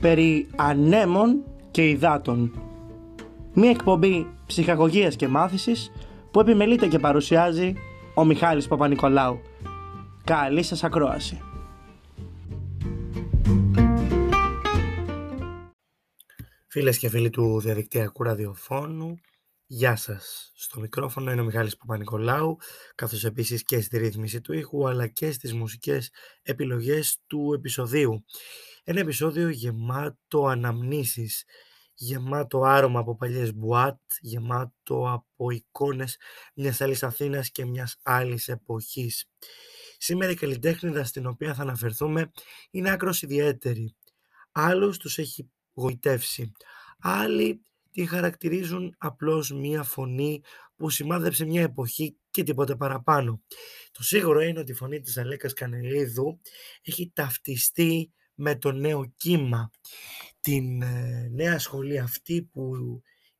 περί ανέμων και υδάτων. Μία εκπομπή ψυχαγωγίας και μάθησης που επιμελείται και παρουσιάζει ο Μιχάλης Παπα-Νικολάου. Καλή σας ακρόαση. Φίλες και φίλοι του διαδικτυακού ραδιοφώνου, γεια σας. Στο μικρόφωνο είναι ο Μιχάλης Παπα-Νικολάου, καθώς επίσης και στη ρύθμιση του ήχου, αλλά και στις μουσικές επιλογές του επεισοδίου. Ένα επεισόδιο γεμάτο αναμνήσεις, γεμάτο άρωμα από παλιές μπουάτ, γεμάτο από εικόνες μιας άλλης Αθήνας και μιας άλλης εποχής. Σήμερα η καλλιτέχνηδα στην οποία θα αναφερθούμε είναι άκρος ιδιαίτερη. Άλλους τους έχει γοητεύσει. Άλλοι τη χαρακτηρίζουν απλώς μία φωνή που σημάδεψε μια εποχή και τίποτε παραπάνω. Το σίγουρο είναι ότι η φωνή της Αλέκας Κανελίδου έχει ταυτιστεί με το νέο κύμα, την ε, νέα σχολή αυτή που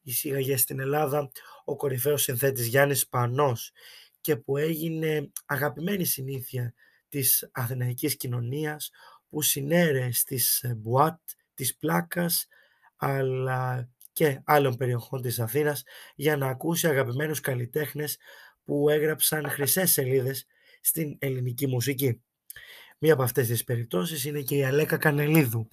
εισήγαγε στην Ελλάδα ο κορυφαίος συνθέτης Γιάννης Πανός και που έγινε αγαπημένη συνήθεια της αθηναϊκής κοινωνίας που συνέρε στις ε, μπουάτ της πλάκας αλλά και άλλων περιοχών της Αθήνας για να ακούσει αγαπημένους καλλιτέχνες που έγραψαν χρυσές σελίδες στην ελληνική μουσική. Μία από αυτές τις περιπτώσεις είναι και η Αλέκα Κανελίδου,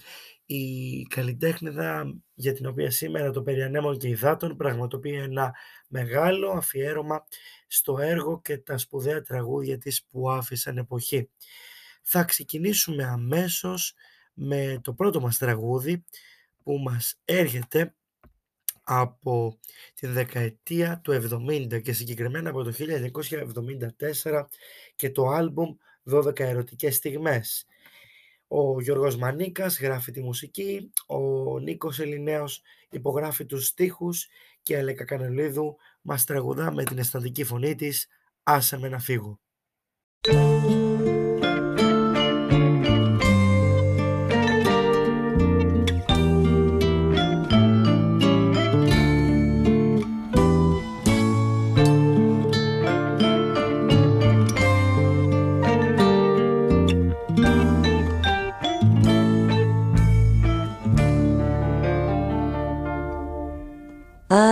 η καλλιτέχνηδα για την οποία σήμερα το Περιανέμων και Υδάτων πραγματοποιεί ένα μεγάλο αφιέρωμα στο έργο και τα σπουδαία τραγούδια της που άφησαν εποχή. Θα ξεκινήσουμε αμέσως με το πρώτο μας τραγούδι που μας έρχεται από τη δεκαετία του 70 και συγκεκριμένα από το 1974 και το άλμπουμ 12 ερωτικές στιγμές. Ο Γιώργος Μανίκας γράφει τη μουσική, ο Νίκος Ελληνέος υπογράφει τους στίχους και η Αλέκα Κανελίδου μας τραγουδά με την αισθαντική φωνή της «Άσε με να φύγω».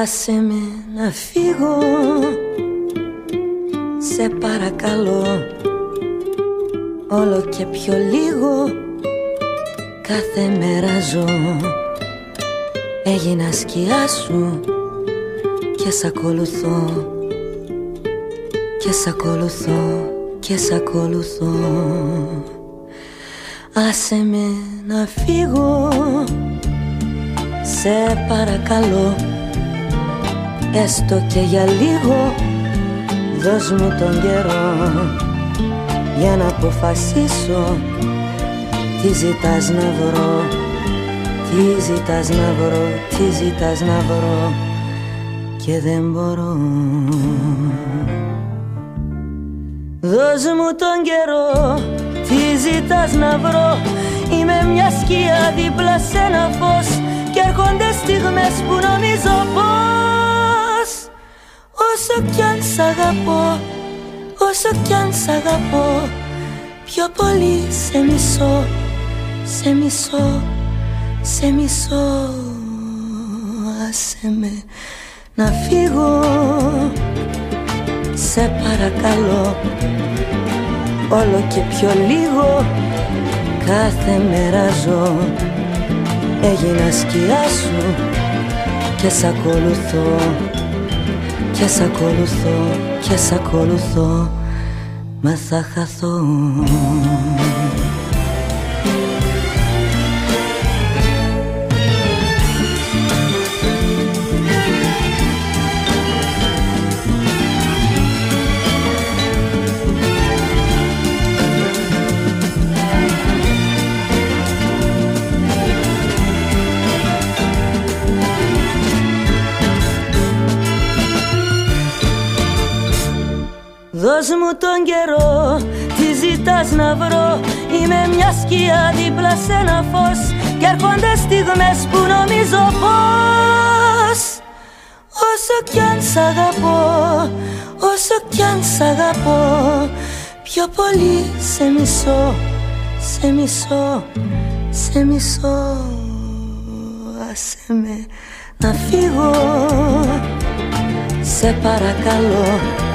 Άσε με να φύγω. Σε παρακαλώ Όλο και πιο λίγο Κάθε μέρα ζω. Έγινα σκιά σου Και σ' ακολουθώ. Και σ' ακολουθώ Και σ' ακολουθώ. Άσε με να φύγω. Σε παρακαλώ Έστω και για λίγο Δώσ' μου τον καιρό Για να αποφασίσω Τι ζητάς να βρω Τι ζητάς να βρω Τι ζητάς να βρω Και δεν μπορώ. Δώσ' μου τον καιρό Τι ζητάς να βρω Είμαι μια σκιά δίπλα σε ένα φως Και έρχονται στιγμές που νομίζω πως Όσο κι αν σ' αγαπώ, όσο κι αν σ' αγαπώ Πιο πολύ σε μισώ, σε μισώ, σε μισώ. Άσε με να φύγω, σε παρακαλώ Όλο και πιο λίγο κάθε μέρα ζω. Έγινα σκιά σου και σ' ακολουθώ και σ' ακολουθώ και σ' ακολουθώ Μα θα χαθώ Δώσ' μου τον καιρό, τι ζητάς να βρω. Είμαι μια σκιά δίπλα σε ένα φως Κι έρχονται στιγμές που νομίζω πως Όσο κι αν σ' αγαπώ, όσο κι αν σ' αγαπώ Πιο πολύ σε μισώ, σε μισώ, σε μισώ. Άσε με να φύγω Σε παρακαλώ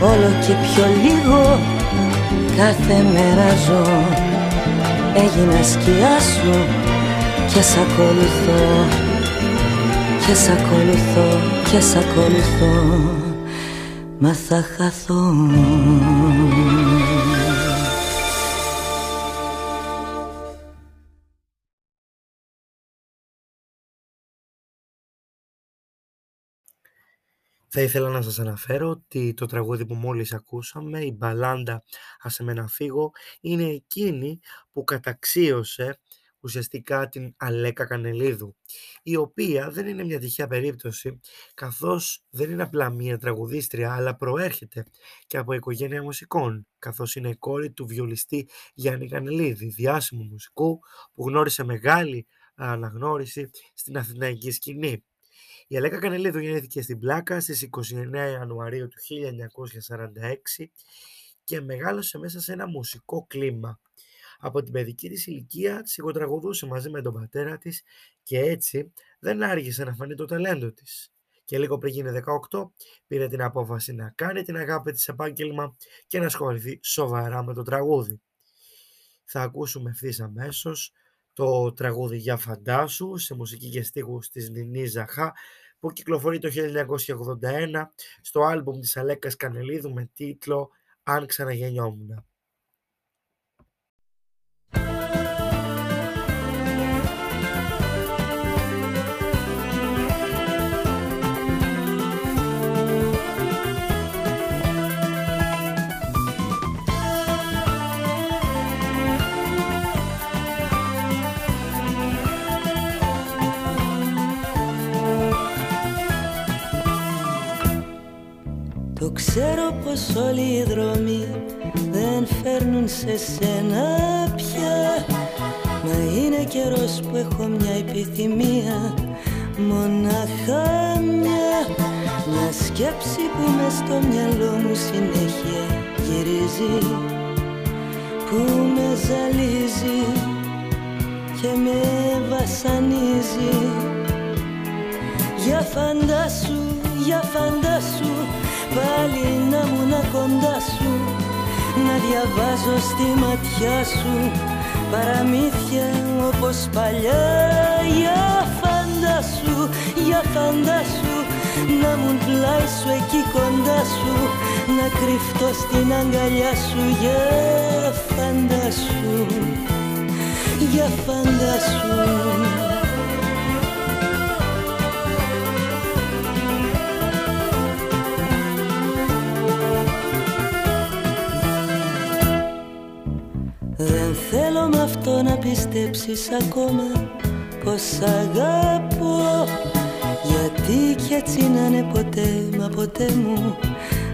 όλο και πιο λίγο. Κάθε μέρα ζω. Έγινα σκιά σου και σ' ακολουθώ. Και σ' ακολουθώ και σ' ακολουθώ. Μα θα χαθώ Θα ήθελα να σας αναφέρω ότι το τραγούδι που μόλις ακούσαμε, η μπαλάντα «Άσε με να φύγω», είναι εκείνη που καταξίωσε ουσιαστικά την Αλέκα Κανελίδου, η οποία δεν είναι μια τυχαία περίπτωση, καθώς δεν είναι απλά μια τραγουδίστρια, αλλά προέρχεται και από οικογένεια μουσικών, καθώς είναι η κόρη του βιολιστή Γιάννη Κανελίδη, διάσημου μουσικού που γνώρισε μεγάλη αναγνώριση στην αθηναϊκή σκηνή. Η Αλέκα Κανελίδου γεννήθηκε στην Πλάκα στις 29 Ιανουαρίου του 1946 και μεγάλωσε μέσα σε ένα μουσικό κλίμα. Από την παιδική της ηλικία σιγοτραγουδούσε μαζί με τον πατέρα της και έτσι δεν άργησε να φανεί το ταλέντο της. Και λίγο πριν γίνει 18 πήρε την απόφαση να κάνει την αγάπη της επάγγελμα και να ασχοληθεί σοβαρά με το τραγούδι. Θα ακούσουμε ευθύς αμέσως το τραγούδι «Για φαντάσου» σε μουσική και στίχους της Νινή Ζαχά που κυκλοφορεί το 1981 στο άλμπουμ της Αλέκας Κανελίδου με τίτλο «Αν ξαναγεννιόμουν». Ξέρω πως όλοι οι δρόμοι δεν φέρνουν σε σένα πια. Μα είναι καιρός που έχω μια επιθυμία Μονάχα μια. Μια σκέψη που με στο μυαλό μου συνέχεια γυρίζει Που με ζαλίζει και με βασανίζει. Για φαντάσου, για φαντάσου πάλι να να κοντά σου Να διαβάζω στη ματιά σου Παραμύθια όπως παλιά. Για φαντάσου, για φαντάσου Να μου πλάι σου εκεί κοντά σου Να κρυφτώ στην αγκαλιά σου. Για φαντάσου, για φαντάσου πιστέψεις ακόμα πως αγαπώ; Γιατί κι έτσι να είναι ποτέ μα ποτέ μου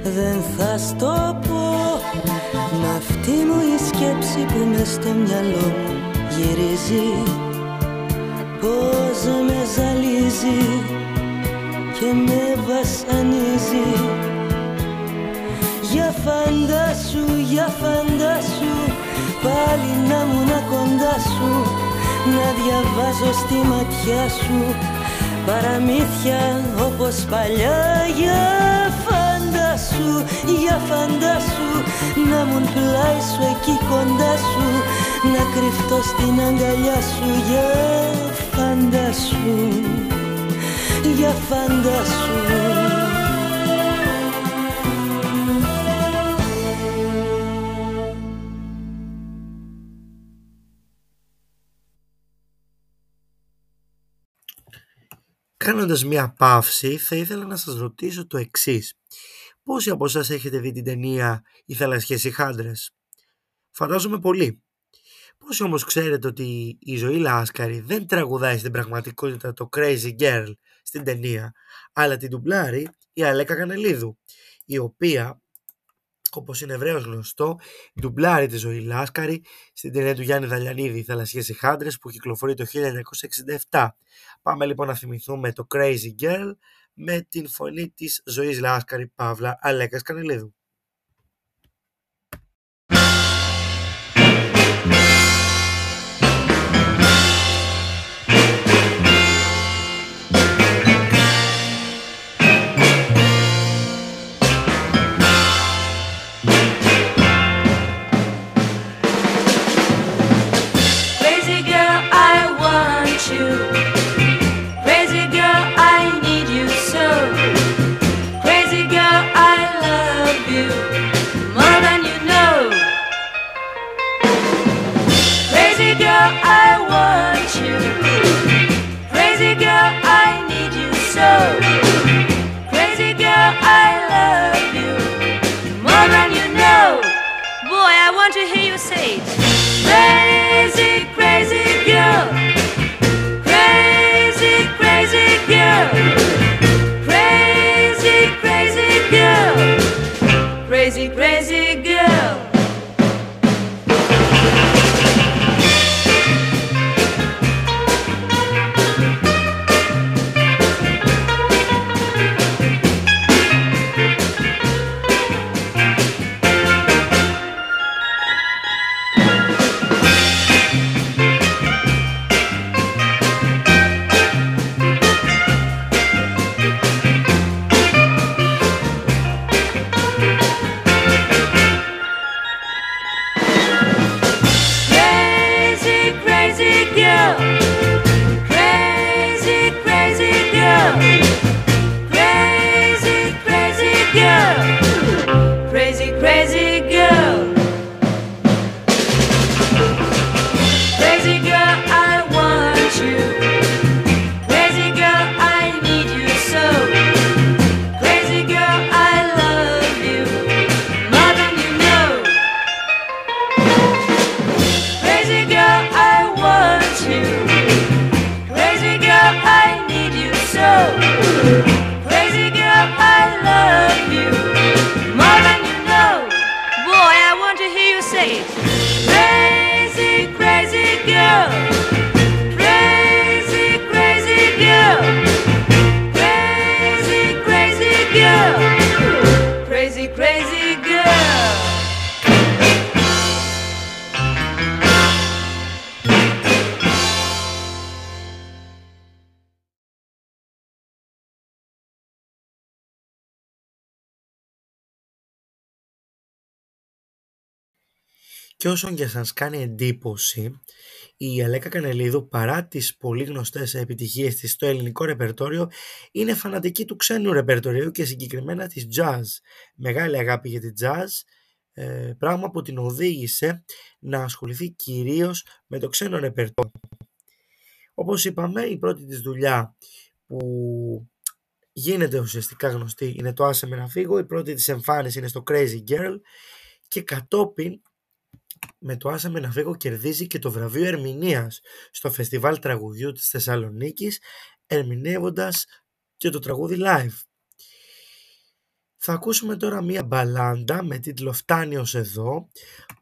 δεν θα στο πω. Μα αυτή μου η σκέψη που με στο μυαλό μου γυρίζει Πως με ζαλίζει και με βασανίζει. Για φαντάσου, για φαντάσου πάλι να να κοντά σου Να διαβάζω στη ματιά σου Παραμύθια όπως παλιά Για φαντάσου, για φαντάσου Να μου πλάι σου εκεί κοντά σου Να κρυφτώ στην αγκαλιά σου Για φαντάσου, για φαντάσου Κάνοντας μια παύση, θα ήθελα να σας ρωτήσω το εξής. Πόσοι από εσάς έχετε δει την ταινία «Οι θαλασσιές ηχάντρες» Φαντάζομαι πολύ. Πόσοι όμως ξέρετε ότι η ζωή Λάσκαρη δεν τραγουδάει στην πραγματικότητα το Crazy Girl στην ταινία, αλλά την ντουμπλάρει η Αλέκα Κανελίδου, η οποία όπως είναι ευρέως γνωστό, ντουμπλάρει της ζωή Λάσκαρη στην ταινία του Γιάννη Δαλιανίδη «Οι θαλασσιές ηχάντρες» που κυκλοφορεί το 1967. Πάμε λοιπόν να θυμηθούμε το Crazy Girl με την φωνή της ζωής Λάσκαρη Παύλα Αλέκας Κανελίδου. sage. Crazy, crazy girl. Crazy, crazy girl. Όσον και σας κάνει εντύπωση, η Αλέκα Κανελίδου παρά τις πολύ γνωστές επιτυχίες της στο ελληνικό ρεπερτόριο είναι φανατική του ξένου ρεπερτορίου και συγκεκριμένα της jazz. Μεγάλη αγάπη για τη jazz, ε, πράγμα που την οδήγησε να ασχοληθεί κυρίως με το ξένο ρεπερτόριο. Όπως είπαμε, η πρώτη της δουλειά που γίνεται ουσιαστικά γνωστή είναι το «Άσε με να φύγω», η πρώτη της εμφάνιση είναι στο Crazy Girl και κατόπιν με το «Άσε με να φύγω» κερδίζει και το βραβείο ερμηνείας στο Φεστιβάλ Τραγουδιού της Θεσσαλονίκης ερμηνεύοντας και το τραγούδι live. Θα ακούσουμε τώρα μία μπαλάντα με τίτλο «Φτάνει ως εδώ»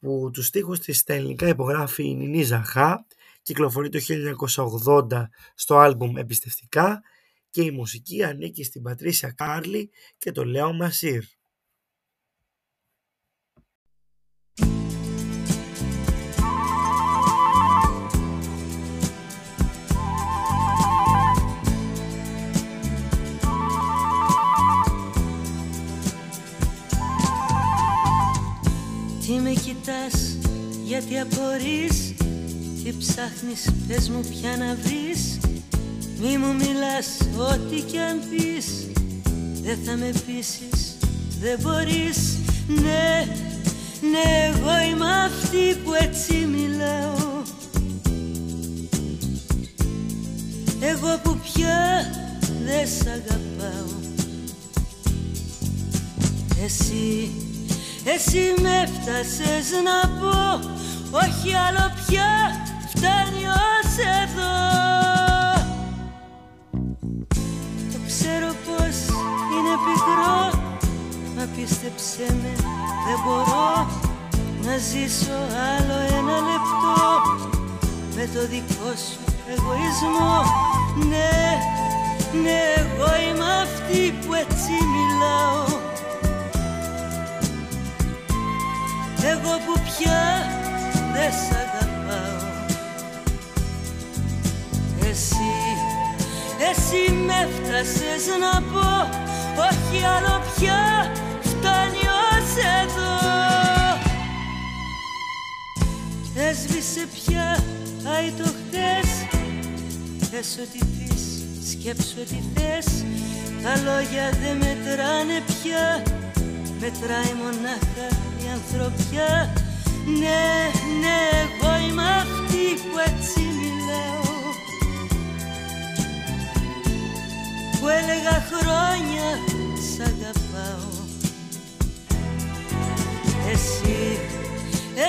που τους στίχους της στα ελληνικά υπογράφει η Νινή Ζαχά, κυκλοφορεί το 1980 στο άλμπουμ «Εμπιστευτικά» και η μουσική ανήκει στην Πατρίσια Κάρλι και το Λέο Μασίρ. Κοιτάς, γιατί απορείς; Τι ψάχνεις, πες μου πια να βρεις; Μη μου μιλάς, ό,τι κι αν πεις. Δεν θα με πείσεις, δεν μπορείς. Ναι, ναι, εγώ είμαι αυτή που έτσι μιλάω. Εγώ που πια δεν σ' αγαπάω. Εσύ εσύ με φτάσες να πω Όχι άλλο πια φτάνει ως εδώ Το ξέρω πως είναι πικρό Μα πίστεψέ με δεν μπορώ Να ζήσω άλλο ένα λεπτό. Με το δικό σου εγωισμό Ναι, ναι εγώ είμαι αυτή που έτσι μιλάω εγώ που πια δεν σ' αγαπάω. Εσύ, εσύ με φτάσες να πω όχι άλλο πια φτάνει ως εδώ Έσβησε πια, άι το χτες Θες ό,τι πεις, σκέψου ό,τι θες. Τα λόγια δεν μετράνε πια Μετράει μονάχα η ανθρωπιά. Ναι, ναι, εγώ είμαι αυτή που έτσι μιλάω. Που έλεγα χρόνια σ' αγαπάω. Εσύ,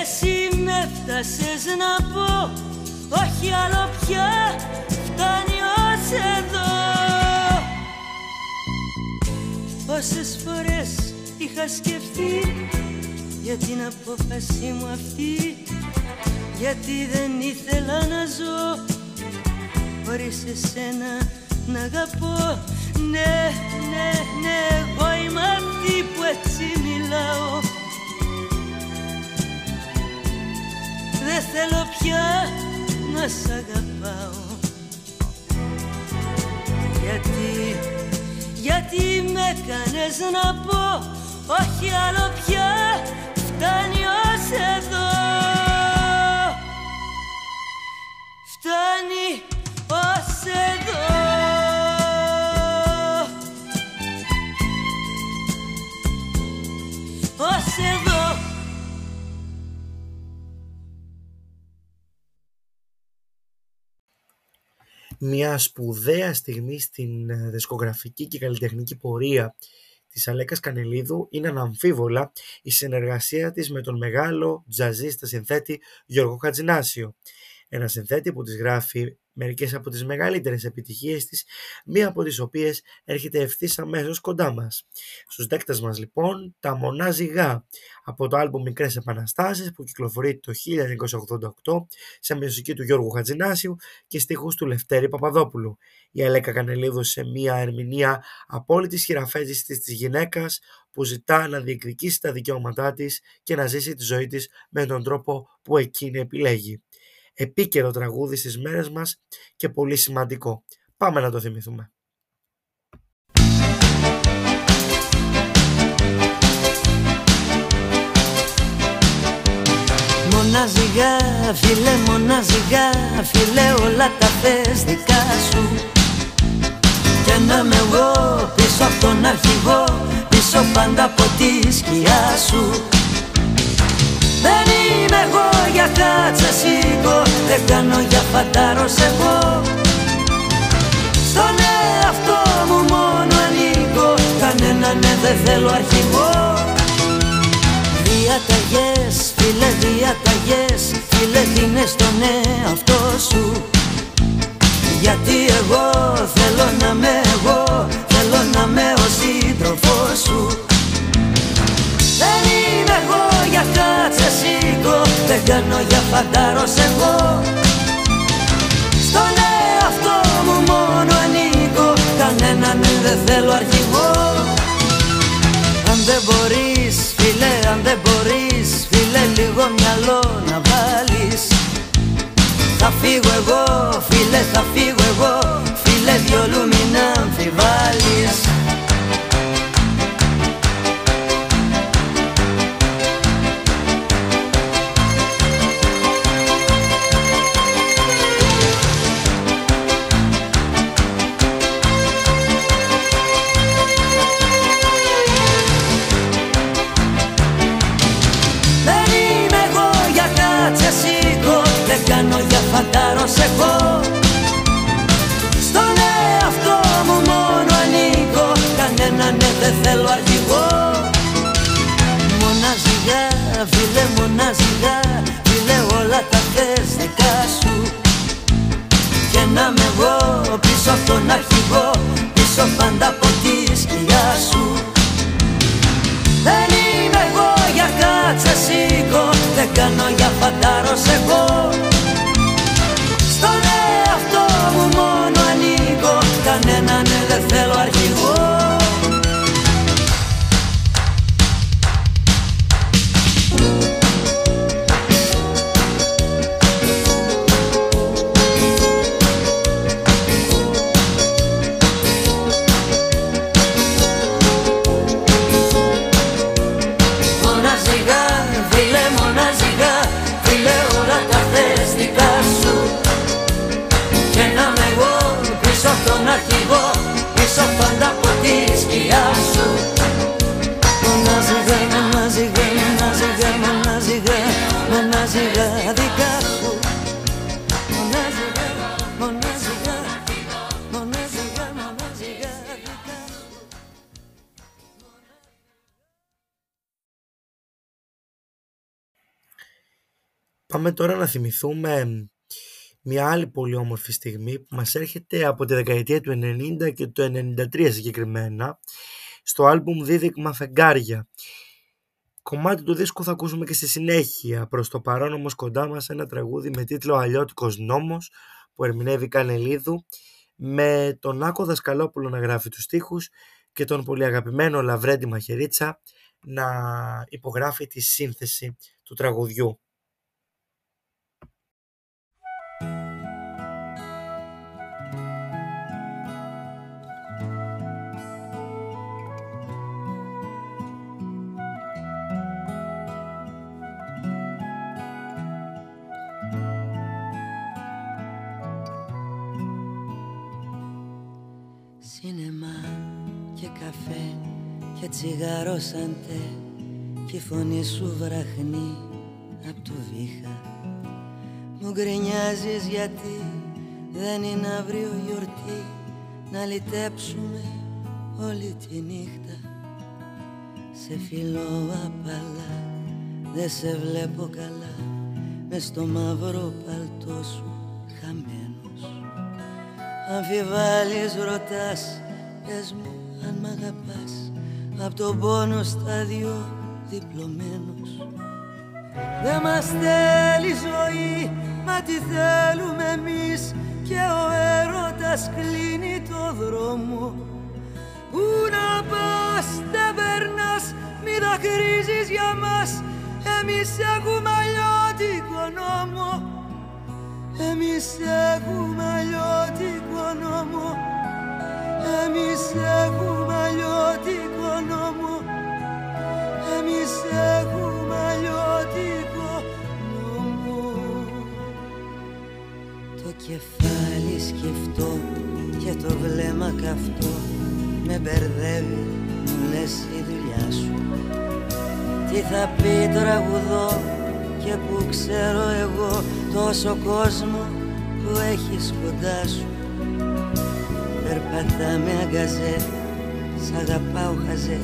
εσύ με φτάσες να πω Όχι άλλο πια φτάνει ως εδώ Πόσες φορές είχα σκεφτεί για την απόφαση μου αυτή γιατί δεν ήθελα να ζω. Χωρίς εσένα να αγαπώ. Ναι, ναι, ναι, εγώ είμαι αυτή που έτσι μιλάω. Δεν θέλω πια να σ' αγαπάω. Γιατί, γιατί με κάνες να πω όχι άλλο πια φτάνει ως εδώ. Φτάνει ως εδώ. Ως εδώ. Μια σπουδαία στιγμή στην ε, δισκογραφική και καλλιτεχνική πορεία της Αλέκας Κανελίδου είναι αναμφίβολα η συνεργασία της με τον μεγάλο τζαζίστα συνθέτη Γιώργο Χατζινάσιο. Ένα συνθέτη που της γράφει μερικές από τις μεγαλύτερες επιτυχίες της, μία από τις οποίες έρχεται ευθύς αμέσως κοντά μας. Στους δέκτες μας λοιπόν, τα μονά ζυγά από το άλμπο Μικρές Επαναστάσεις που κυκλοφορεί το 1988 σε μουσική του Γιώργου Χατζινάσιου και στίχους του Λευτέρη Παπαδόπουλου. Η Αλέκα Κανελίδου σε μία ερμηνεία απόλυτης χειραφέτησης της γυναίκας που ζητά να διεκδικήσει τα δικαιώματά της και να ζήσει τη ζωή της με τον τρόπο που εκείνη επιλέγει επίκαιρο τραγούδι στις μέρες μας και πολύ σημαντικό. Πάμε να το θυμηθούμε. Μοναζιγά, φίλε, μοναζιγά, φίλε, όλα τα θες δικά σου Και να είμαι εγώ πίσω από τον αρχηγό, πίσω πάντα από τη σκιά σου δεν είμαι εγώ για κάτσε σήκω. Δεν κάνω για φαντάρος εγώ. Στον εαυτό μου μόνο ανήκω. Κανέναν ναι δεν θέλω αρχηγό. Διαταγές, φίλε διαταγές. Φίλε δίνε στον εαυτό σου. Γιατί εγώ θέλω να με εγώ. Θέλω να με ο σύντροφός σου κάτσε σήκω. Δεν κάνω για φαντάρος εγώ. Στον εαυτό μου μόνο ανήκω. Κανέναν δεν θέλω αρχηγό. Αν δεν μπορείς φίλε, αν δεν μπορείς Φίλε λίγο μυαλό να βάλεις. Θα φύγω εγώ φίλε, θα φύγω εγώ. Φίλε διόλου μην αμφιβάλλεις εγώ. Στον εαυτό μου μόνο ανήκω Κανέναν ναι δεν θέλω αρχηγό. Μοναζιγά, φίλε μοναζιγά Φίλε όλα τα θες δικά σου. Και να με εγώ πίσω από τον αρχηγό Πίσω πάντα από τη σκιά σου. Δεν είμαι εγώ για κάτσε σήκω Δεν κάνω για φαντάρος εγώ κανέναν ναι, δεν θέλω αρχηγό να φύγω πίσω πάντα από τη σκιά σου. Να ζηγά, να ζηγά, να ζηγά, να ζηγά, να ζηγά δικά Πάμε τώρα να θυμηθούμε μια άλλη πολύ όμορφη στιγμή που μας έρχεται από τη δεκαετία του 90 και του 93 συγκεκριμένα στο άλμπουμ Δίδυκμα Φεγγάρια. Κομμάτι του δίσκου θα ακούσουμε και στη συνέχεια. Προς το παρόν όμως κοντά μας ένα τραγούδι με τίτλο «Αλλιώτικος νόμος» που ερμηνεύει Κανελίδου με τον Άκο Δασκαλόπουλο να γράφει τους στίχους και τον πολύ αγαπημένο Λαβρέντι Μαχαιρίτσα να υπογράφει τη σύνθεση του τραγουδιού. Τσιγάρος σαν τε και η φωνή σου βραχνεί απ' του βήχα. Μου γκρινιάζεις γιατί δεν είναι αύριο γιορτή να λυτέψουμε όλη τη νύχτα. Σε φιλώ απαλά, δεν σε βλέπω καλά με στο μαύρο παλτό σου χαμένος. Αμφιβάλλεις ρωτάς, πες μου αν μ' αγαπάς Απ' τον πόνο στάδιο διπλωμένος Δεν μας θέλει ζωή, μα τι θέλουμε εμείς. Και ο έρωτας κλείνει το δρόμο. Πού να πας, δεν περνάς, μη δακρύζεις για μας. Εμείς έχουμε αλλιώτικο νόμο. Εμείς έχουμε αλλιώτικο νόμο. Εμείς έχουμε αλλιώτικο νόμο Εμείς έχουμε αλλιώτικο νόμο. Το κεφάλι σκεφτό και το βλέμμα καυτό. Με μπερδεύει, μου λες η δουλειά σου. Τι θα πει τραγουδό και που ξέρω εγώ Τόσο κόσμο που έχεις κοντά σου. Περπατάμε αγκαζέ, σ' αγαπάω χαζέ.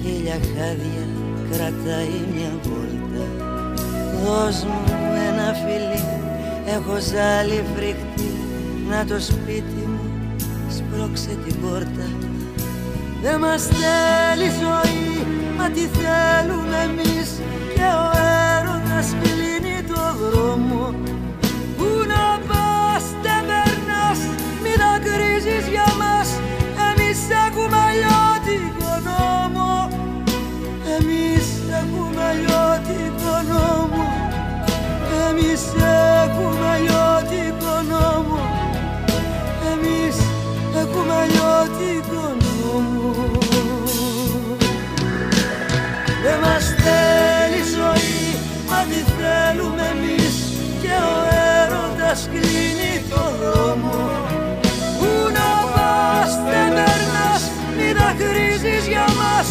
Χίλια χάδια κρατάει μια βόλτα. Δώσ' μου ένα φιλί, έχω ζάλι φρικτή. Να το σπίτι μου σπρώξε την πόρτα. Δεν μας θέλει ζωή, μα τι θέλουμε εμείς. Και ο έρωτας κλείνει το δρόμο. Δεν περνάς Μη δακρύζεις για μας.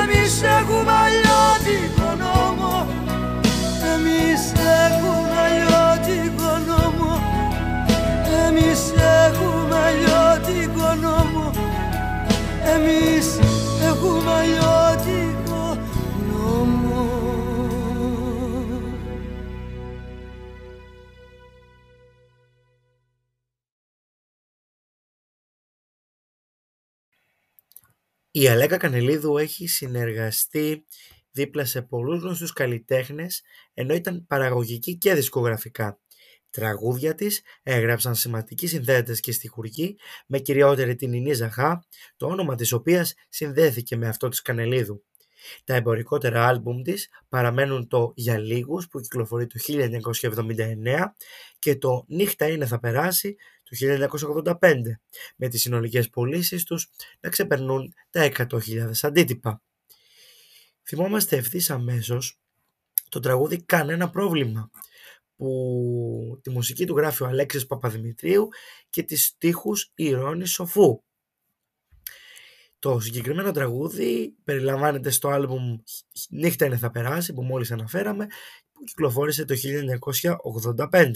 Εμείς έχουμε αλλιώτικο Η Αλέκα Κανελίδου έχει συνεργαστεί δίπλα σε πολλούς γνωστούς καλλιτέχνες ενώ ήταν παραγωγική και δισκογραφικά. Τραγούδια της έγραψαν σημαντικοί συνθέτες και στιχουργοί με κυριότερη την Ινή Ζαχά, το όνομα της οποίας συνδέθηκε με αυτό της Κανελίδου. Τα εμπορικότερα άλμπουμ της παραμένουν το «Για λίγους» που κυκλοφορεί το 1979 και το «Νύχτα είναι θα περάσει» του 1985 με τις συνολικές πωλήσεις τους να ξεπερνούν τα 100.000 αντίτυπα. Θυμόμαστε ευθύς αμέσως το τραγούδι «Κανένα πρόβλημα» που τη μουσική του γράφει ο Αλέξης Παπαδημητρίου και τις στίχους Ηρώνης Σοφού. Το συγκεκριμένο τραγούδι περιλαμβάνεται στο άλμπουμ «Νύχτα είναι θα περάσει» που μόλις αναφέραμε που κυκλοφόρησε το 1985.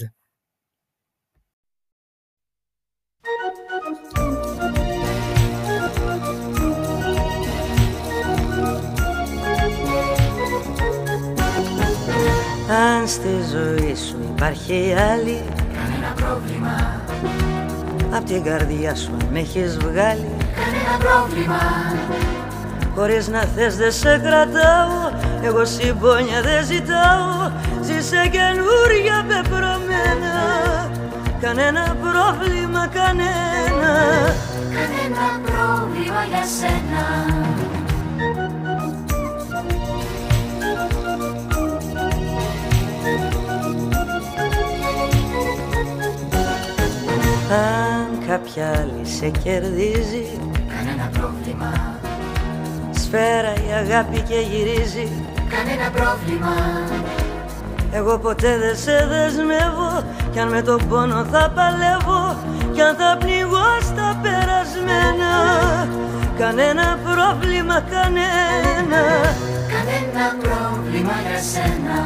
Αν στη ζωή σου υπάρχει άλλη Κανένα πρόβλημα Απ' την καρδιά σου αν με έχεις βγάλει Κανένα πρόβλημα. Χωρίς να θες δεν σε κρατάω. Εγώ συμπόνια δεν ζητάω. Ζήσε καινούρια πεπρωμένα. Κανένα πρόβλημα, κανένα. Κανένα πρόβλημα για σένα. Αν κάποια άλλη σε κερδίζει Κανένα πρόβλημα Σφαίρα η αγάπη και γυρίζει. Κανένα πρόβλημα. Εγώ ποτέ δεν σε δεσμεύω. Κι αν με τον πόνο θα παλεύω Κι αν θα πνιγώ στα περασμένα. Κανένα πρόβλημα, κανένα. Κανένα πρόβλημα για σένα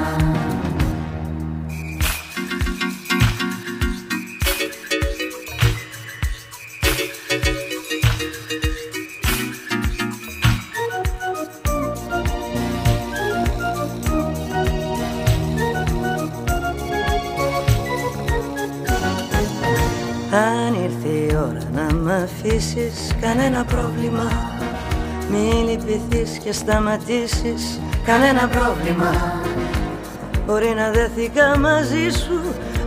μ' αφήσεις Κανένα πρόβλημα. Μη λυπηθείς και σταματήσεις Κανένα πρόβλημα. Μπορεί να δεθήκα μαζί σου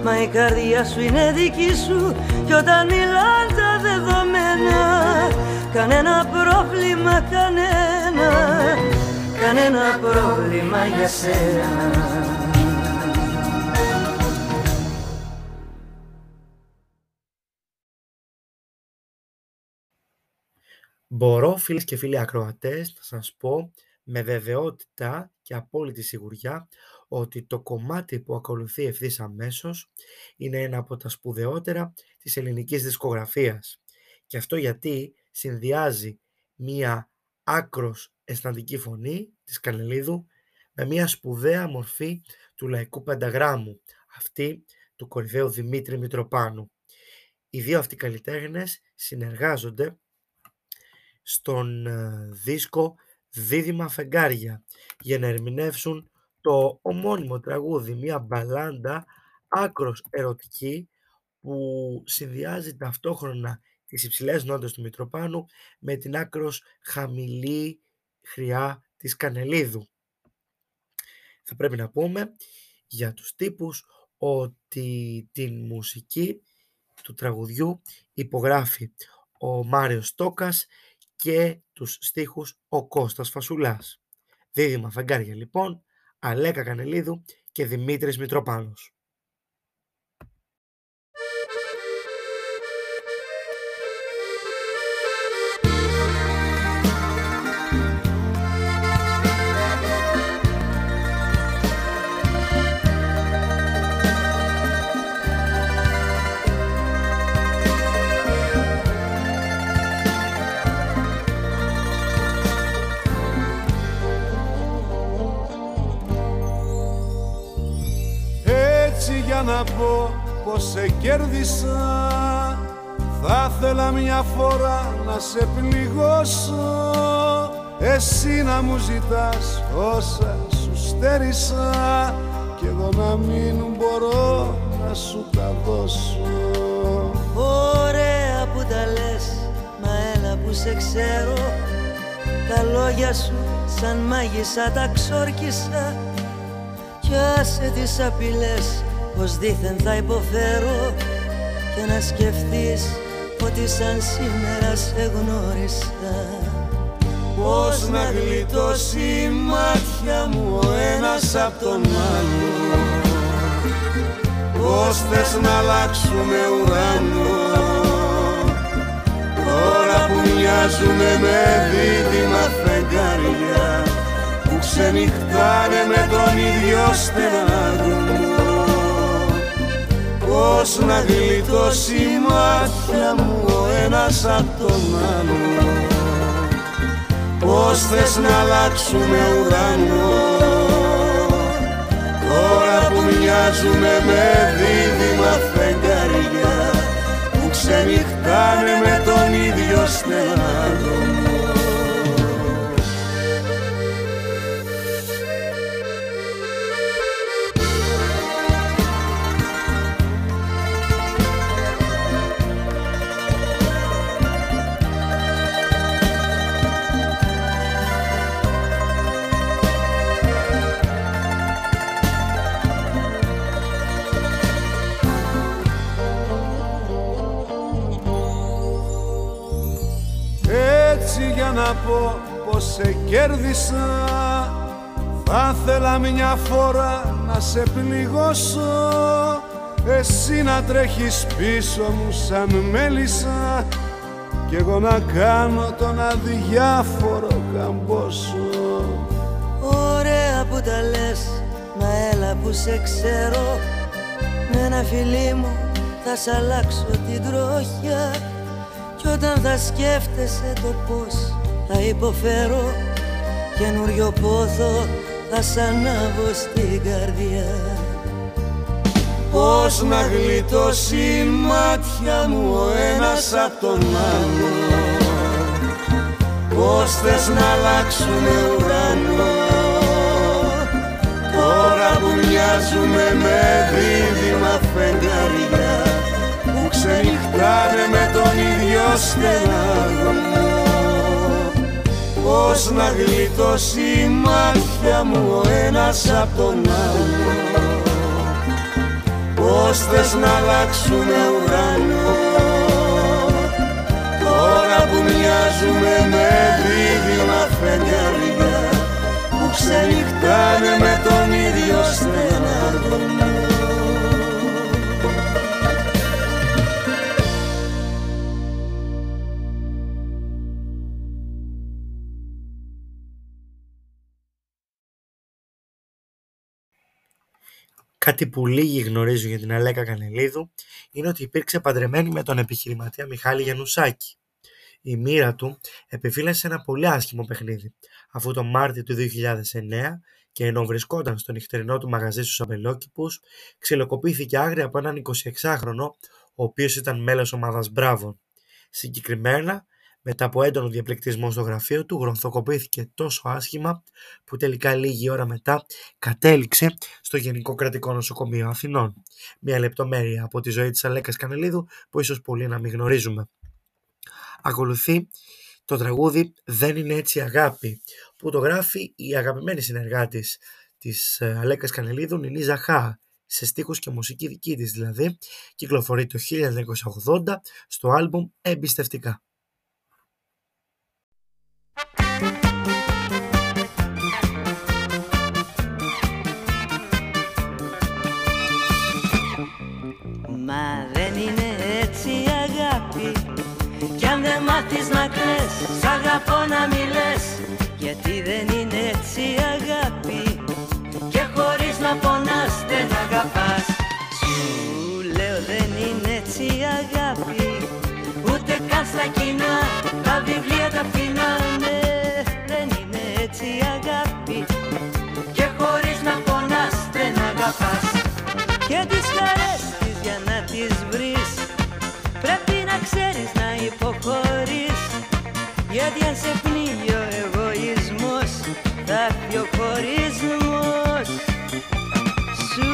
Μα η καρδιά σου είναι δική σου. Κι όταν μιλάν τα δεδομένα Κανένα πρόβλημα, κανένα. Κανένα πρόβλημα για σένα Μπορώ φίλες και φίλοι ακροατές να σας πω με βεβαιότητα και απόλυτη σιγουριά ότι το κομμάτι που ακολουθεί ευθύς αμέσως είναι ένα από τα σπουδαιότερα της ελληνικής δισκογραφίας. Και αυτό γιατί συνδυάζει μία άκρος αισθαντική φωνή της Κανελίδου με μία σπουδαία μορφή του λαϊκού πενταγράμμου, αυτή του κορυφαίου Δημήτρη Μητροπάνου. Οι δύο αυτοί καλλιτέχνες συνεργάζονται στον ε, δίσκο «Δίδυμα φεγγάρια» για να ερμηνεύσουν το ομώνυμο τραγούδι, μια μπαλάντα άκρος ερωτική που συνδυάζει ταυτόχρονα τις υψηλές νότες του Μητροπάνου με την άκρος χαμηλή χρειά της Κανελίδου. Θα πρέπει να πούμε για τους τύπους ότι την μουσική του τραγουδιού υπογράφει ο Μάριος Τόκας και τους στίχους ο Κώστας Φασουλάς. Δίδυμα φεγγάρια λοιπόν, Αλέκα Κανελίδου και Δημήτρης Μητροπάνος. Σε κέρδισα. Θα ήθελα μια φορά να σε πληγώσω Εσύ να μου ζητάς όσα σου στέρισα. Κι εγώ να μην μπορώ να σου τα δώσω. Ωραία που τα λες, μα έλα που σε ξέρω. Τα λόγια σου σαν μάγισσα τα ξόρκισα. Κι άσε τις απειλές πως δήθεν θα υποφέρω Και να σκεφτείς ότι σαν σήμερα σε γνώρισα. Πώς να γλιτώσει η μάτια μου ο ένας απ' τον άλλο. Πώς θες να αλλάξουμε ουρανό Τώρα που μοιάζουμε με δίδυμα φεγγάρια Που ξενυχτάνε με τον ίδιο στεναγμό Πώς να γλιτώσει η μάτια μου ο ένας απ' τον άλλο. Πώς θες να αλλάξουμε ουρανό; Τώρα που μοιάζουμε με δίδυμα Θα ήθελα μια φορά να σε πληγώσω. Εσύ να τρέχεις πίσω μου σαν μέλισσα. Κι εγώ να κάνω τον αδιάφορο καμπόσο. Ωραία που τα λες, μα έλα που σε ξέρω. Με ένα φιλί μου θα σ' αλλάξω την τροχιά. Κι όταν θα σκέφτεσαι το πώς θα υποφέρω Καινούριο πόθο θα σ' ανάβω στην καρδιά. Πώς να γλιτώσει η μάτια μου ο ένας απ' τον άλλο. Πώς θες να αλλάξουμε ουρανό. Τώρα που μοιάζουμε με δίδυμα φεγγαριά Που ξενυχτάνε με τον ίδιο στεναγμό Πώς να γλιτώσει η μάτια μου ο ένας απ' τον άλλο. Πώς θες να αλλάξουμε ουρανό. Τώρα που μοιάζουμε με δίδυμα φεγγαριά Που ξενυχτάνε με τον Κάτι που λίγοι γνωρίζουν για την Αλέκα Κανελίδου είναι ότι υπήρξε παντρεμένη με τον επιχειρηματία Μιχάλη Γιαννουσάκη. Η μοίρα του επιφύλασε ένα πολύ άσχημο παιχνίδι, αφού τον Μάρτιο του 2009 και ενώ βρισκόταν στο νυχτερινό του μαγαζί στους Αμπελόκηπους, ξυλοκοπήθηκε άγρια από έναν 26χρονο, ο οποίος ήταν μέλος ομάδας Μπράβων. Συγκεκριμένα, μετά από έντονο διαπληκτισμό στο γραφείο του, γρονθοκοπήθηκε τόσο άσχημα που τελικά λίγη ώρα μετά κατέληξε στο Γενικό Κρατικό Νοσοκομείο Αθηνών. Μια λεπτομέρεια από τη ζωή της Αλέκας Κανελίδου που ίσως πολλοί να μην γνωρίζουμε. Ακολουθεί το τραγούδι «Δεν είναι έτσι αγάπη» που το γράφει η αγαπημένη συνεργάτης της ε, Αλέκας Κανελίδου, Νινή Ζαχά, σε στίχους και μουσική δική της δηλαδή, κυκλοφορεί το 1980 στο άλμπουμ «Εμπιστευτικά». Αν δεν μάθεις να κλαις Σ' αγαπώ να μιλές Γιατί δεν είναι έτσι αγάπη. Και χωρίς να πονάς δεν αγαπάς. Σου λέω δεν είναι έτσι αγάπη. Ούτε καν στα κοινά Τα βιβλία τα φθηνά Ναι δεν είναι έτσι αγάπη. Και χωρίς να πονάς δεν αγαπάς. Και τις χαρές της για να τις βρεις Πρέπει να ξέρεις να υποχωρείς. Γιατί αν σε πνίγει ο εγωισμός Θα έρθει ο χωρισμός Σου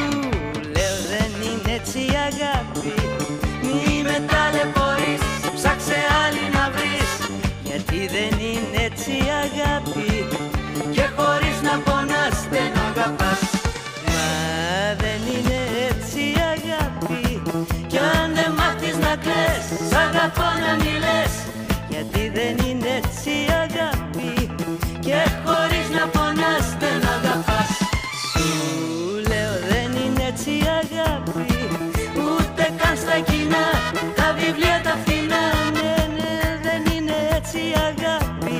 λέω δεν είναι έτσι η αγάπη. Μη με ταλαιπωρείς Ψάξε άλλη να βρεις. Γιατί δεν είναι έτσι η αγάπη αγαπώ να μιλές Γιατί δεν είναι έτσι η αγάπη. Και χωρίς να πονάς δεν αγαπάς. Σου λέω δεν είναι έτσι η αγάπη. Ούτε καν στα κοινά Τα βιβλία τα φθηνά. Ναι, ναι, δεν είναι έτσι η αγάπη.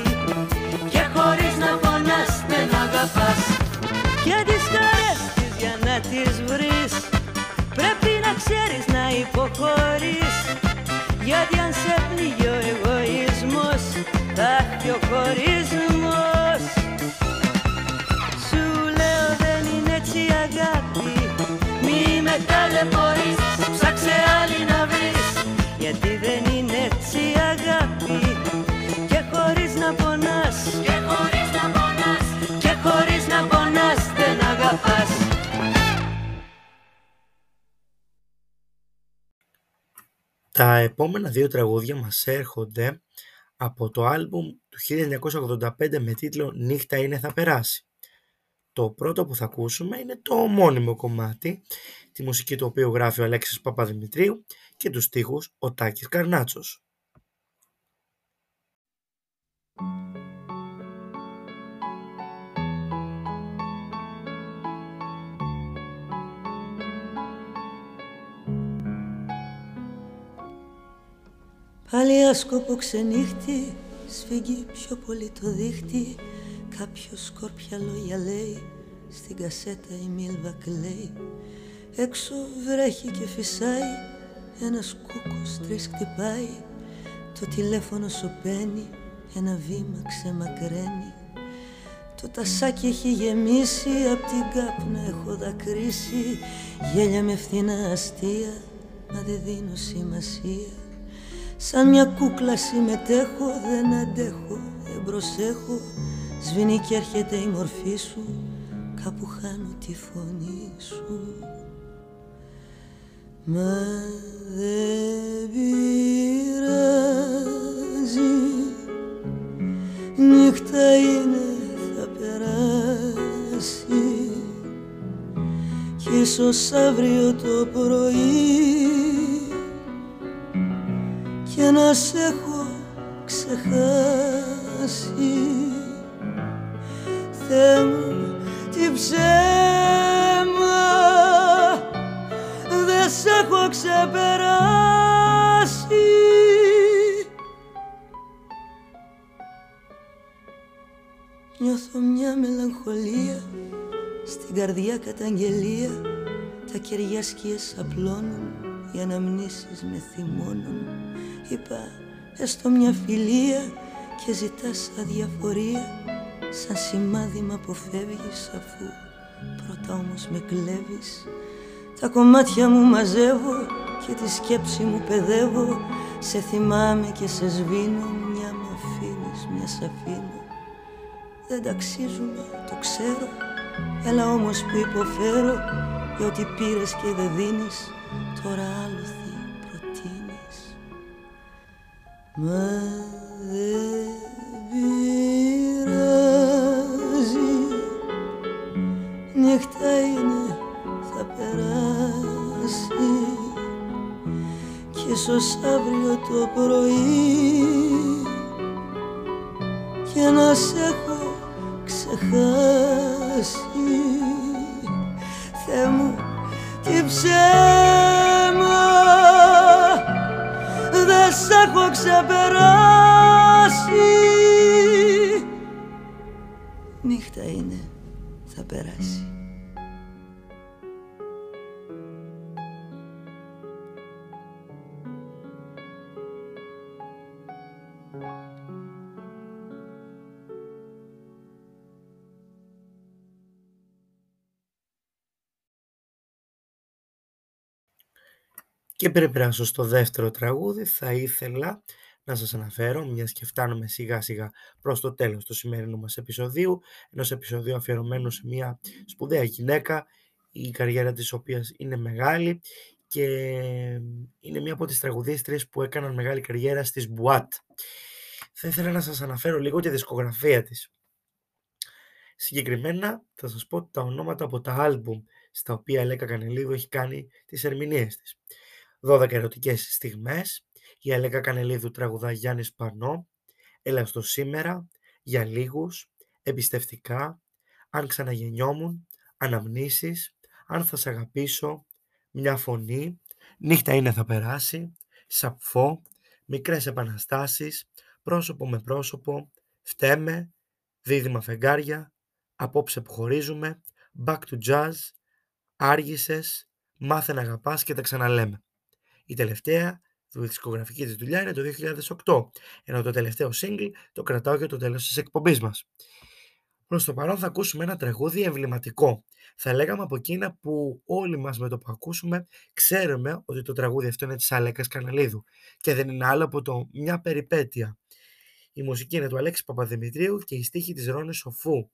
Και χωρίς να πονάς δεν αγαπάς. Και τις χαρές της για να τις βρεις Πρέπει να ξέρεις να υποχωρείς Γιατί αν σε πνίγει ο εγωισμός Θα έρθει Τα επόμενα δύο τραγούδια μας έρχονται από το άλμπουμ του 1985 με τίτλο «Νύχτα είναι θα περάσει». Το πρώτο που θα ακούσουμε είναι το ομώνυμο κομμάτι, τη μουσική του οποίου γράφει ο Αλέξης Παπαδημητρίου και τους στίχους ο Τάκης Καρνάτσος. Πάλι άσκοπο ξενύχτη Σφίγγει πιο πολύ το δίχτυ. Κάποιο σκόρπια λόγια λέει Στην κασέτα η Μίλβα κλαίει. Έξω βρέχει και φυσάει Ένας κούκος τρεις χτυπάει. Το τηλέφωνο σωπαίνει Ένα βήμα ξεμακραίνει. Το τασάκι έχει γεμίσει, απ' την κάπνα έχω δακρύσει. Γέλια με φθηνά αστεία, μα δεν δίνω σημασία Σαν μια κούκλα συμμετέχω, δεν αντέχω, δεν προσέχω. Σβήνει και έρχεται η μορφή σου, κάπου χάνω τη φωνή σου. Μα δεν πειράζει, νύχτα είναι περάσει. Κι ίσως αύριο το πρωί και να σε έχω ξεχάσει. Θεέ μου τι ψέμα. Δεν σε έχω ξεπεράσει. Νιώθω μια μελαγχολία Στην καρδιά καταγγελία. Τα κεριά σκιές απλώνουν Οι αναμνήσεις με θυμώνουν Είπα έστω μια φιλία Και ζητάς αδιαφορία Σαν σημάδι μ' αποφεύγεις Αφού πρώτα όμως με κλέβεις. Τα κομμάτια μου μαζεύω Και τη σκέψη μου παιδεύω Σε θυμάμαι και σε σβήνω Μια μ' αφήνεις, μια σ' αφήνω. Δεν ταξίζουμε, το ξέρω Έλα όμως που υποφέρω Για ό,τι πήρες και δεν δίνεις Τώρα άλοθη ίσως αύριο το πρωί και να σε έχω ξεχάσει. Θεέ μου τι ψέμα έχω ξεπεράσει. Νύχτα είναι, θα περάσει Και πριν περάσω στο δεύτερο τραγούδι θα ήθελα να σας αναφέρω, μιας και φτάνουμε σιγά σιγά προς το τέλος του σημερινού μας επεισοδίου, ενός επεισοδίου αφιερωμένου σε μια σπουδαία γυναίκα, η καριέρα της οποίας είναι μεγάλη και είναι μια από τις τραγουδίστρες που έκαναν μεγάλη καριέρα στις Μπουάτ. Θα ήθελα να σας αναφέρω λίγο τη δισκογραφία της. Συγκεκριμένα θα σας πω τα ονόματα από τα άλμπουμ στα οποία η Λέκα Κανελίδου έχει κάνει τις ερμηνείες της. 12 ερωτικές στιγμές, η Αλέκα Κανελίδου τραγουδά Γιάννης Πανό, Έλα στο σήμερα, Για λίγους, Εμπιστευτικά, Αν ξαναγεννιόμουν, Αναμνήσεις, Αν θα σ' αγαπήσω, Μια φωνή, Νύχτα είναι θα περάσει, Σαπφό, Μικρές επαναστάσεις, Πρόσωπο με πρόσωπο, Φταίμε, Δίδυμα φεγγάρια, Απόψε που χωρίζουμε, Back to Jazz, Άργησες, Μάθε να αγαπάς και τα ξαναλέμε. Η τελευταία δισκογραφική της δουλειάς είναι το 2008, ενώ το τελευταίο single το κρατάω για το τέλος της εκπομπής μας. Προς το παρόν θα ακούσουμε ένα τραγούδι εμβληματικό. Θα λέγαμε από εκείνα που όλοι μας με το που ακούσουμε ξέρουμε ότι το τραγούδι αυτό είναι της Αλέκας Καναλίδου και δεν είναι άλλο από το «Μια περιπέτεια». Η μουσική είναι του Αλέξη Παπαδημητρίου και η στίχη της Ρόνης Σοφού.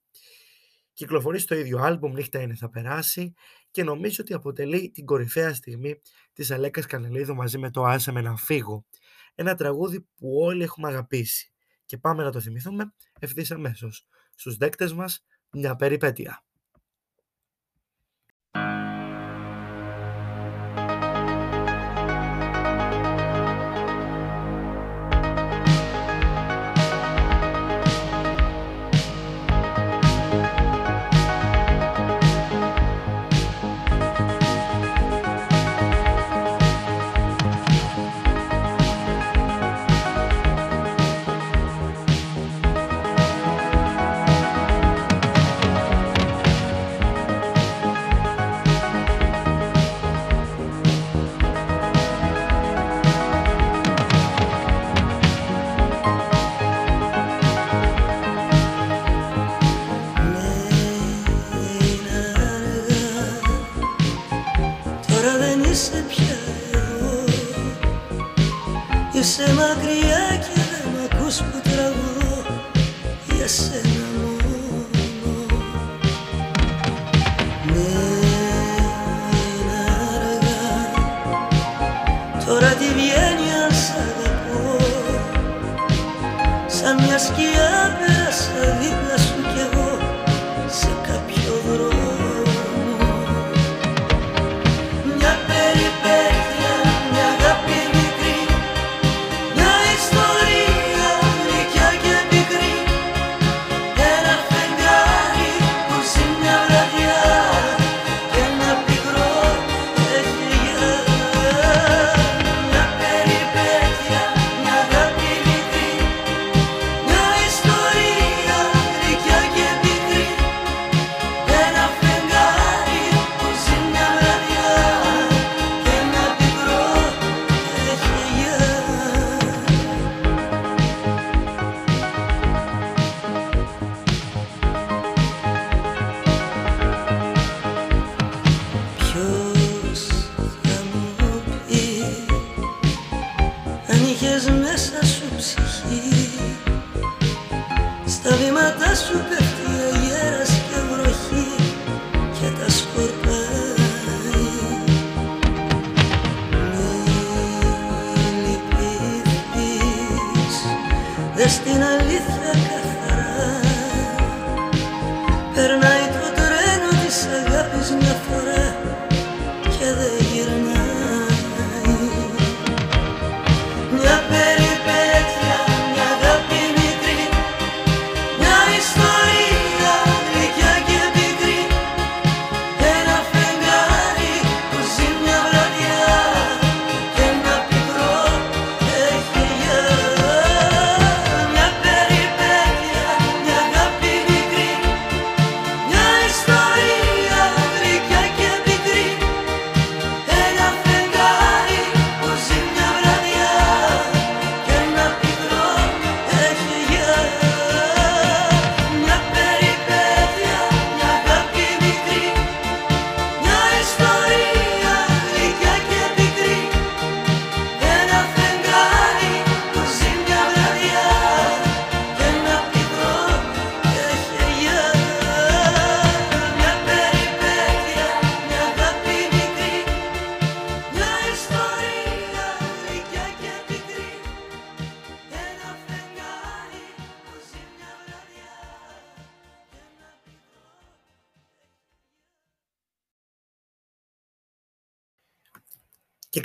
Κυκλοφορεί στο ίδιο άλμπουμ «Νύχτα είναι θα περάσει» και νομίζω ότι αποτελεί την κορυφαία στιγμή της Αλέκας Κανελίδου μαζί με το «Άσε με να φύγω». Ένα τραγούδι που όλοι έχουμε αγαπήσει. Και πάμε να το θυμηθούμε ευθύς αμέσως. Στους δέκτες μας μια περιπέτεια. Είσαι μακριά και δεν μ' ακούς που τραγουδώ για σένα Περνάει το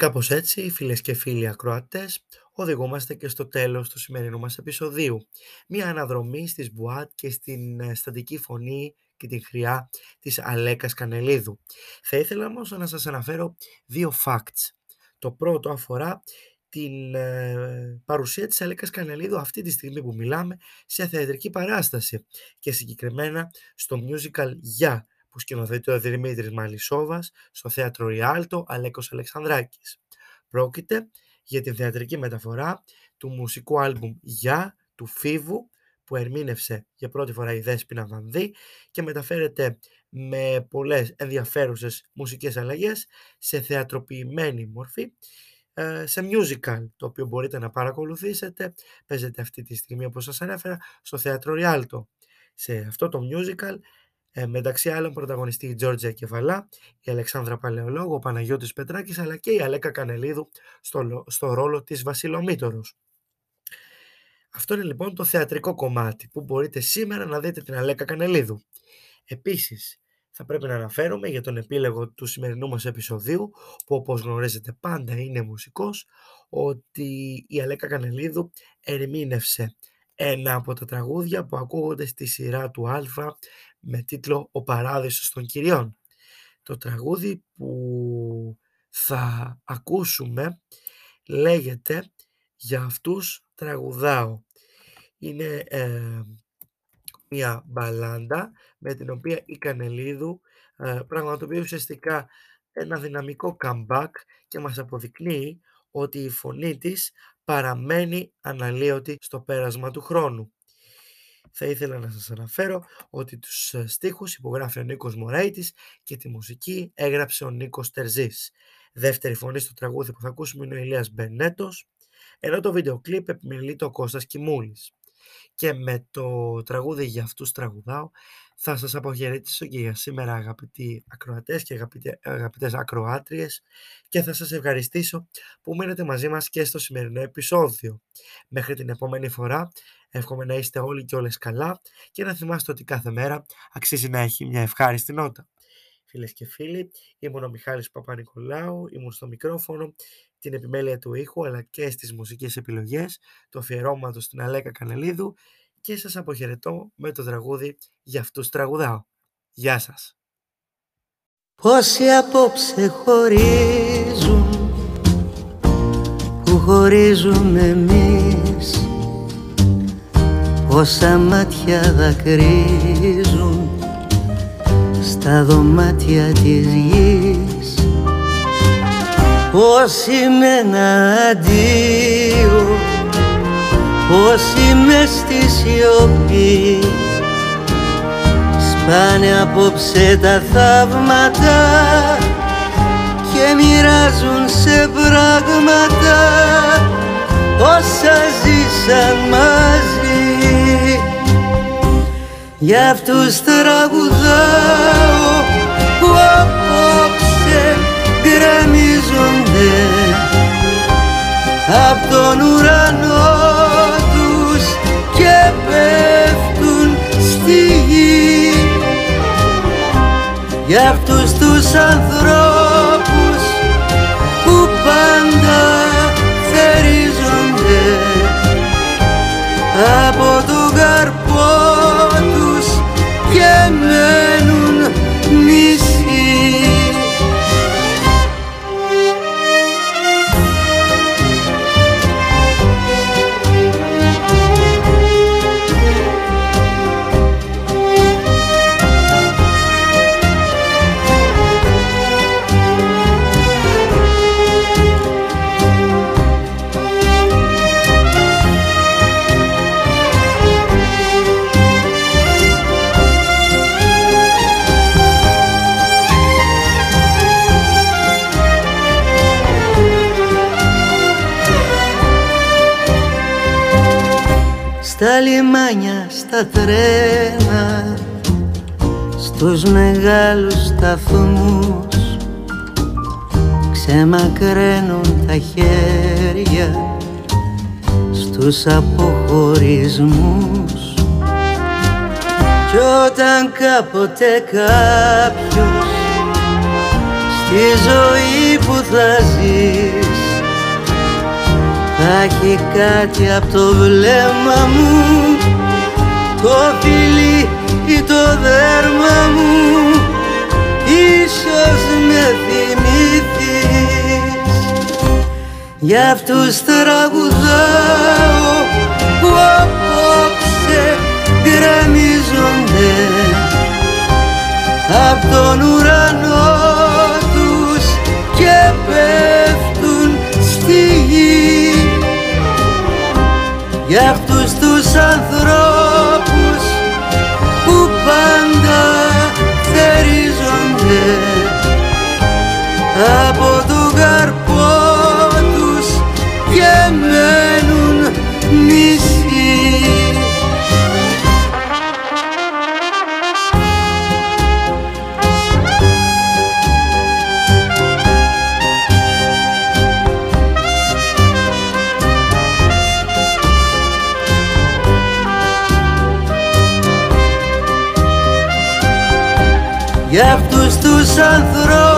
κάπως έτσι, φίλες και φίλοι ακροατές, οδηγούμαστε και στο τέλος του σημερινού μας επεισοδίου. Μία αναδρομή στις Μπουάτ και στην ε, στατική φωνή και την χρειά της Αλέκας Κανελίδου. Θα ήθελα όμως να σας αναφέρω δύο facts. Το πρώτο αφορά την ε, παρουσία της Αλέκας Κανελίδου αυτή τη στιγμή που μιλάμε σε θεατρική παράσταση και συγκεκριμένα στο musical «Για» που σκηνοθετεί ο Δημήτρης Μαλισσόβας στο θέατρο Ριάλτο Αλέκος Αλεξανδράκης. Πρόκειται για την θεατρική μεταφορά του μουσικού άλμπουμ «Για» του Φίβου που ερμήνευσε για πρώτη φορά η Δέσποινα Βανδύ και μεταφέρεται με πολλές ενδιαφέρουσες μουσικές αλλαγές σε θεατροποιημένη μορφή ε, σε musical το οποίο μπορείτε να παρακολουθήσετε παίζεται αυτή τη στιγμή όπως σας ανέφερα στο θέατρο Ριάλτο σε αυτό το musical ε, μεταξύ άλλων πρωταγωνιστεί η Τζόρτζια Κεφαλά, η Αλεξάνδρα Παλαιολόγου, ο Παναγιώτης Πετράκης αλλά και η Αλέκα Κανελίδου στο, λο- στο ρόλο της Βασιλομήτωρος. Αυτό είναι λοιπόν το θεατρικό κομμάτι που μπορείτε σήμερα να δείτε την Αλέκα Κανελίδου. Επίσης, θα πρέπει να αναφέρομαι για τον επίλογο του σημερινού μας επεισοδίου, που όπως γνωρίζετε πάντα είναι μουσικός, ότι η Αλέκα Κανελίδου ερμήνευσε ένα από τα τραγούδια που ακούγονται στη σειρά του Α με τίτλο «Ο Παράδεισος των Κυριών». Το τραγούδι που θα ακούσουμε λέγεται «Για αυτούς τραγουδάω». Είναι ε, μια μπαλάντα με την οποία η Κανελίδου ε, πραγματοποιεί ουσιαστικά ένα δυναμικό comeback και μας αποδεικνύει ότι η φωνή της παραμένει αναλύωτη στο πέρασμα του χρόνου. Θα ήθελα να σας αναφέρω ότι τους ε, στίχους υπογράφει ο Νίκος Μωραήτης και τη μουσική έγραψε ο Νίκος Τερζής. Δεύτερη φωνή στο τραγούδι που θα ακούσουμε είναι ο Ηλίας Μπενέτος ενώ το βίντεο κλιπ επιμελεί το Κώστας Κιμούλης. Και με το τραγούδι «Για αυτούς τραγουδάω» θα σας αποχαιρετήσω και για σήμερα αγαπητοί ακροατές και αγαπητέ, αγαπητές ακροάτριες και θα σας ευχαριστήσω που μείνετε μαζί μας και στο σημερινό επεισόδιο. Μέχρι την επόμενη φορά εύχομαι να είστε όλοι και όλες καλά και να θυμάστε ότι κάθε μέρα αξίζει να έχει μια ευχάριστη νότα. Φίλες και φίλοι, ήμουν ο Μιχάλης Παπα-Νικολάου, ήμουν στο μικρόφωνο, την επιμέλεια του ήχου αλλά και στις μουσικές επιλογές, το αφιερώματο στην Αλέκα Κανελίδου και σας αποχαιρετώ με το τραγούδι «Για αυτούς τραγουδάω». Γεια σας. Πόσοι απόψε χωρίζουν που χωρίζουμε εμείς Πόσα μάτια δακρύζουν στα δωμάτια της γης. Πόσοι με ένα αντίο Όσοι με στη σιωπή σπάνε απόψε τα θαύματα και μοιράζουν σε πράγματα όσα ζήσαν μαζί για αυτούς τραγουδάω που απόψε γκρεμίζονται. Απ' τον ουρανό πέφτουν στη γη. Για αυτούς τους ανθρώπους από τον λιμάνια, στα τρένα στους μεγάλους σταθμούς ξεμακραίνουν τα χέρια στους αποχωρισμούς. Κι όταν κάποτε κάποιος στη ζωή που θα ζεις θα έχει κάτι από το βλέμμα μου το φιλί ή το δέρμα μου. Ίσως με θυμηθείς. Για αυτούς τραγουδάω που απόψε γκρεμίζονται. Απ' τον ουρανό τους και πέφτουν στη γη για αυτούς τους ανθρώπους που πάντα θερίζονται από για αυτούς τους ανθρώπους